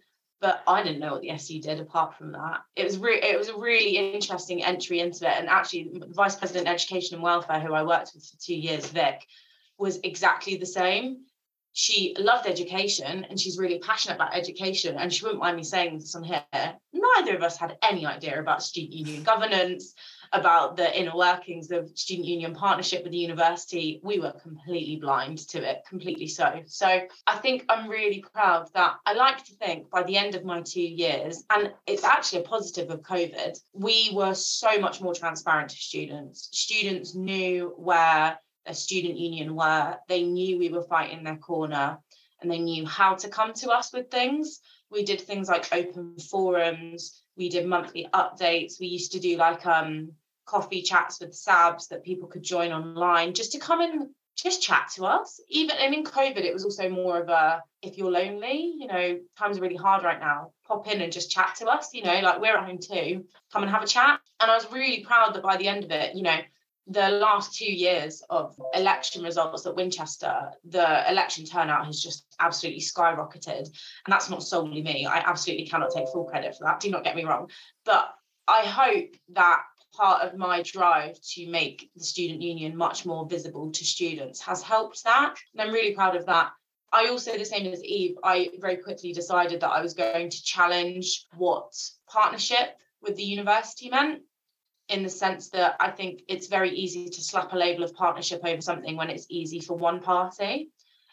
S5: but I didn't know what the SU did apart from that. It was re- it was a really interesting entry into it. And actually, Vice President Education and Welfare, who I worked with for two years, Vic, was exactly the same. She loved education and she's really passionate about education. And she wouldn't mind me saying this on here. Neither of us had any idea about student union governance, about the inner workings of student union partnership with the university, we were completely blind to it, completely so. So I think I'm really proud that I like to think by the end of my two years, and it's actually a positive of COVID, we were so much more transparent to students. Students knew where a student union were, they knew we were fighting their corner, and they knew how to come to us with things. We did things like open forums, we did monthly updates. We used to do like um coffee chats with SABs that people could join online just to come and just chat to us. Even and in COVID, it was also more of a if you're lonely, you know, times are really hard right now. Pop in and just chat to us. You know, like we're at home too. Come and have a chat. And I was really proud that by the end of it, you know, the last two years of election results at Winchester, the election turnout has just absolutely skyrocketed. And that's not solely me. I absolutely cannot take full credit for that. Do not get me wrong. But I hope that part of my drive to make the student union much more visible to students has helped that. And I'm really proud of that. I also, the same as Eve, I very quickly decided that I was going to challenge what partnership with the university meant in the sense that I think it's very easy to slap a label of partnership over something when it's easy for one party.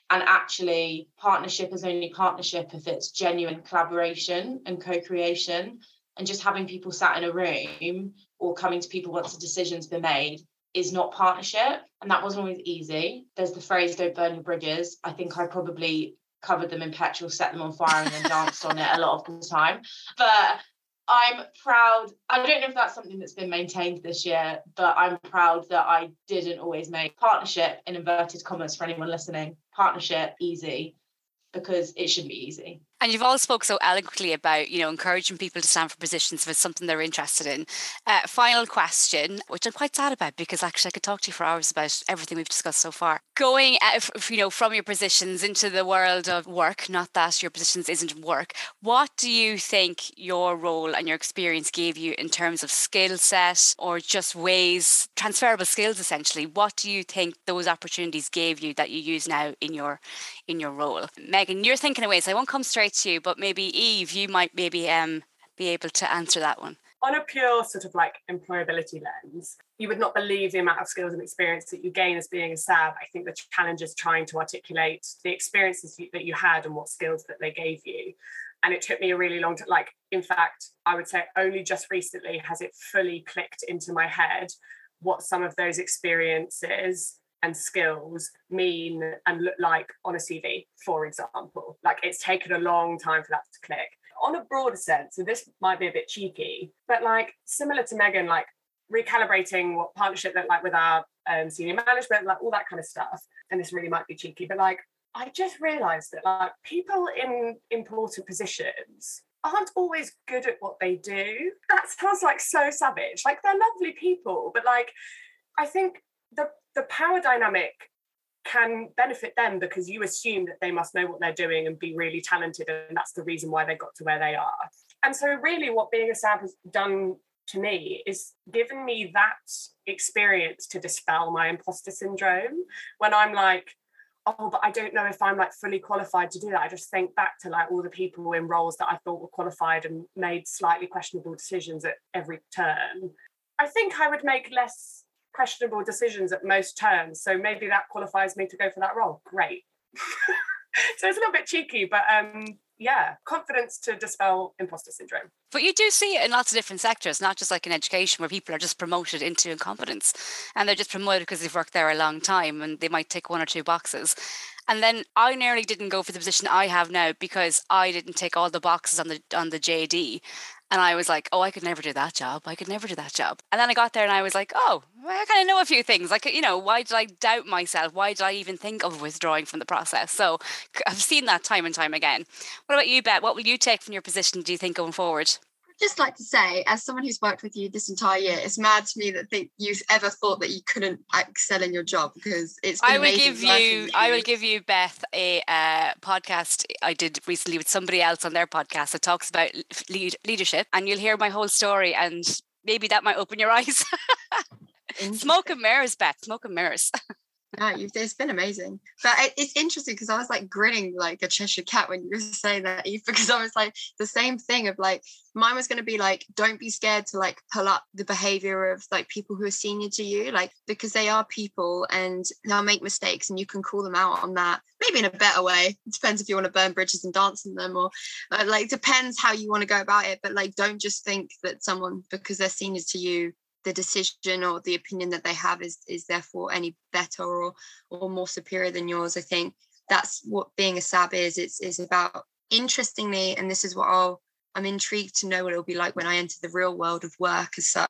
S5: And actually, partnership is only partnership if it's genuine collaboration and co creation. And just having people sat in a room or coming to people once a decision's been made is not partnership. And that wasn't always easy. There's the phrase, don't burn your bridges. I think I probably covered them in petrol, set them on fire, and then danced on it a lot of the time. But I'm proud. I don't know if that's something that's been maintained this year, but I'm proud that I didn't always make partnership in inverted commas for anyone listening. Partnership easy because it should be easy.
S6: And you've all spoke so eloquently about, you know, encouraging people to stand for positions if it's something they're interested in. Uh, final question, which I'm quite sad about because actually I could talk to you for hours about everything we've discussed so far. Going, you know, from your positions into the world of work, not that your positions isn't work. What do you think your role and your experience gave you in terms of skill set or just ways, transferable skills essentially? What do you think those opportunities gave you that you use now in your in your role? Megan, you're thinking of ways. I won't come straight to you, but maybe Eve, you might maybe um, be able to answer that one.
S3: On a pure sort of like employability lens, you would not believe the amount of skills and experience that you gain as being a SAB. I think the challenge is trying to articulate the experiences that you had and what skills that they gave you. And it took me a really long time. Like, in fact, I would say only just recently has it fully clicked into my head what some of those experiences and skills mean and look like on a CV, for example. Like it's taken a long time for that to click. On a broader sense, so this might be a bit cheeky, but like similar to Megan, like recalibrating what partnership looked like with our um, senior management, like all that kind of stuff. And this really might be cheeky, but like I just realized that like people in important positions aren't always good at what they do. That sounds like so savage. Like they're lovely people, but like I think the the power dynamic can benefit them because you assume that they must know what they're doing and be really talented and that's the reason why they got to where they are. And so really what being a SAB has done to me is given me that experience to dispel my imposter syndrome when i'm like oh but i don't know if i'm like fully qualified to do that. I just think back to like all the people in roles that i thought were qualified and made slightly questionable decisions at every turn. I think i would make less questionable decisions at most turns. So maybe that qualifies me to go for that role. Great. so it's a little bit cheeky, but um, yeah, confidence to dispel imposter syndrome.
S6: But you do see it in lots of different sectors, not just like in education where people are just promoted into incompetence and they're just promoted because they've worked there a long time and they might tick one or two boxes. And then I nearly didn't go for the position I have now because I didn't tick all the boxes on the on the JD. And I was like, oh, I could never do that job. I could never do that job. And then I got there and I was like, oh, I kind of know a few things. Like, you know, why did I doubt myself? Why did I even think of withdrawing from the process? So I've seen that time and time again. What about you, Beth? What will you take from your position, do you think, going forward?
S4: Just like to say, as someone who's worked with you this entire year, it's mad to me that think you've ever thought that you couldn't excel in your job because it's. I will
S6: give you, I will give you Beth a uh, podcast I did recently with somebody else on their podcast that talks about lead, leadership, and you'll hear my whole story, and maybe that might open your eyes. Smoke and mirrors, Beth. Smoke and mirrors.
S4: yeah, it's been amazing. But it, it's interesting because I was like grinning like a Cheshire cat when you were saying that, Eve, because I was like the same thing of like mine was going to be like don't be scared to like pull up the behavior of like people who are senior to you, like because they are people and they'll make mistakes and you can call them out on that. Maybe in a better way. It depends if you want to burn bridges and dance in them, or uh, like depends how you want to go about it. But like, don't just think that someone because they're senior to you the decision or the opinion that they have is is therefore any better or or more superior than yours. I think that's what being a sab is. It's is about interestingly and this is what i'll i'm intrigued to know what it'll be like when i enter the real world of work as such.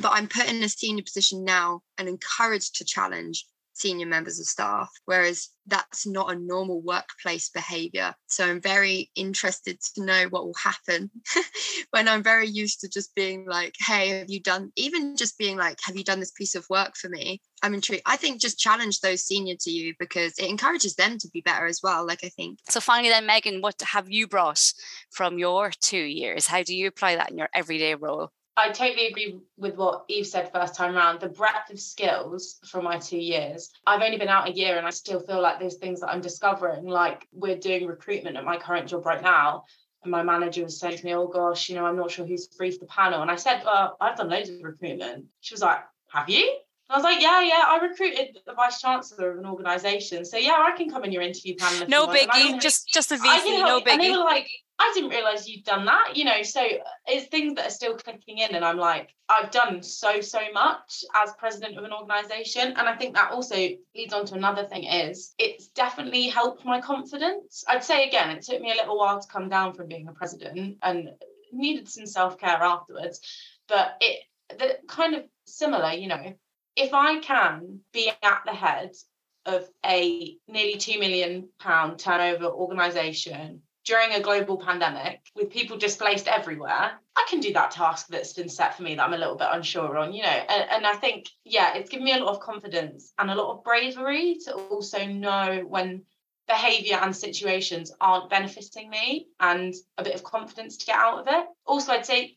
S4: But i'm put in a senior position now and encouraged to challenge senior members of staff, whereas that's not a normal workplace behavior. So I'm very interested to know what will happen when I'm very used to just being like, hey, have you done, even just being like, have you done this piece of work for me? I'm intrigued. I think just challenge those senior to you because it encourages them to be better as well. Like I think.
S6: So finally, then, Megan, what have you brought from your two years? How do you apply that in your everyday role?
S5: I totally agree with what Eve said first time around. The breadth of skills from my two years. I've only been out a year and I still feel like there's things that I'm discovering. Like we're doing recruitment at my current job right now. And my manager was saying to me, Oh gosh, you know, I'm not sure who's for the panel. And I said, Well, I've done loads of recruitment. She was like, Have you? I was like, yeah, yeah, I recruited the vice chancellor of an organisation, so yeah, I can come in your interview panel.
S6: No biggie, just just a VC, no biggie.
S5: And they were like, I didn't realise you'd done that, you know. So it's things that are still clicking in, and I'm like, I've done so so much as president of an organisation, and I think that also leads on to another thing is it's definitely helped my confidence. I'd say again, it took me a little while to come down from being a president, and needed some self care afterwards, but it the kind of similar, you know if I can be at the head of a nearly two million pound turnover organization during a global pandemic with people displaced everywhere, I can do that task that's been set for me that I'm a little bit unsure on, you know. And, and I think, yeah, it's given me a lot of confidence and a lot of bravery to also know when behavior and situations aren't benefiting me and a bit of confidence to get out of it. Also, I'd say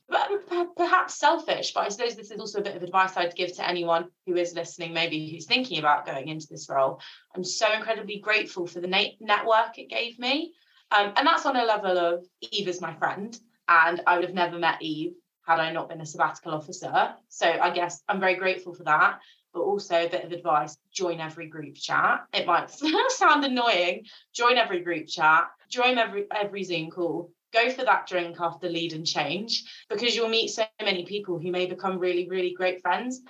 S5: perhaps selfish, but I suppose this is also a bit of advice I'd give to anyone who is listening, maybe who's thinking about going into this role. I'm so incredibly grateful for the network it gave me. Um, and that's on a level of Eve is my friend, and I would have never met Eve had I not been a sabbatical officer. So I guess I'm very grateful for that but also a bit of advice join every group chat. It might sound annoying. Join every group chat. Join every every zoom call. Go for that drink after lead and change because you'll meet so many people who may become really really great friends.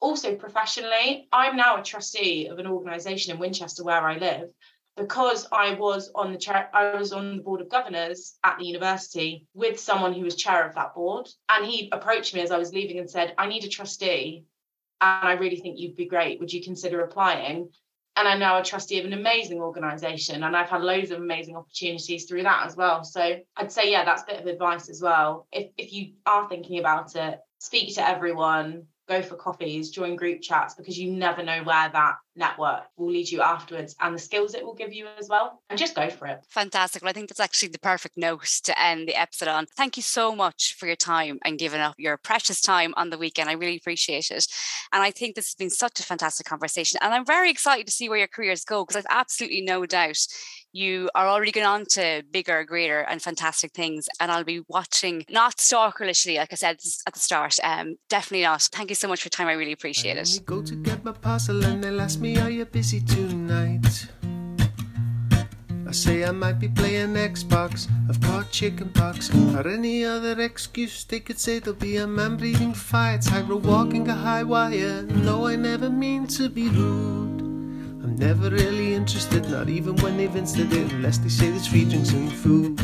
S5: Also professionally i'm now a trustee of an organization in winchester where i live because I was on the chair, I was on the board of governors at the university with someone who was chair of that board, and he approached me as I was leaving and said, "I need a trustee and I really think you'd be great. Would you consider applying? And I'm now a trustee of an amazing organisation, and I've had loads of amazing opportunities through that as well. So I'd say, yeah, that's a bit of advice as well. If if you are thinking about it, speak to everyone, go for coffees, join group chats because you never know where that network will lead you afterwards and the skills it will give you as well. And just go for it.
S6: Fantastic. Well, I think that's actually the perfect note to end the episode on. Thank you so much for your time and giving up your precious time on the weekend. I really appreciate it. And I think this has been such a fantastic conversation. And I'm very excited to see where your careers go because I've absolutely no doubt you are already going on to bigger, greater, and fantastic things. And I'll be watching, not stalkerishly, like I said at the start. Um, definitely not. Thank you so much for your time. I really appreciate it.
S1: Go to get my parcel and they'll ask me, Are you busy tonight? I say I might be playing Xbox, I've caught chicken pox, or any other excuse they could say there'll be a man breathing fire, tightrope walking a high wire. No, I never mean to be rude. Never really interested, not even when they've insted it, unless they say there's free drinks and food.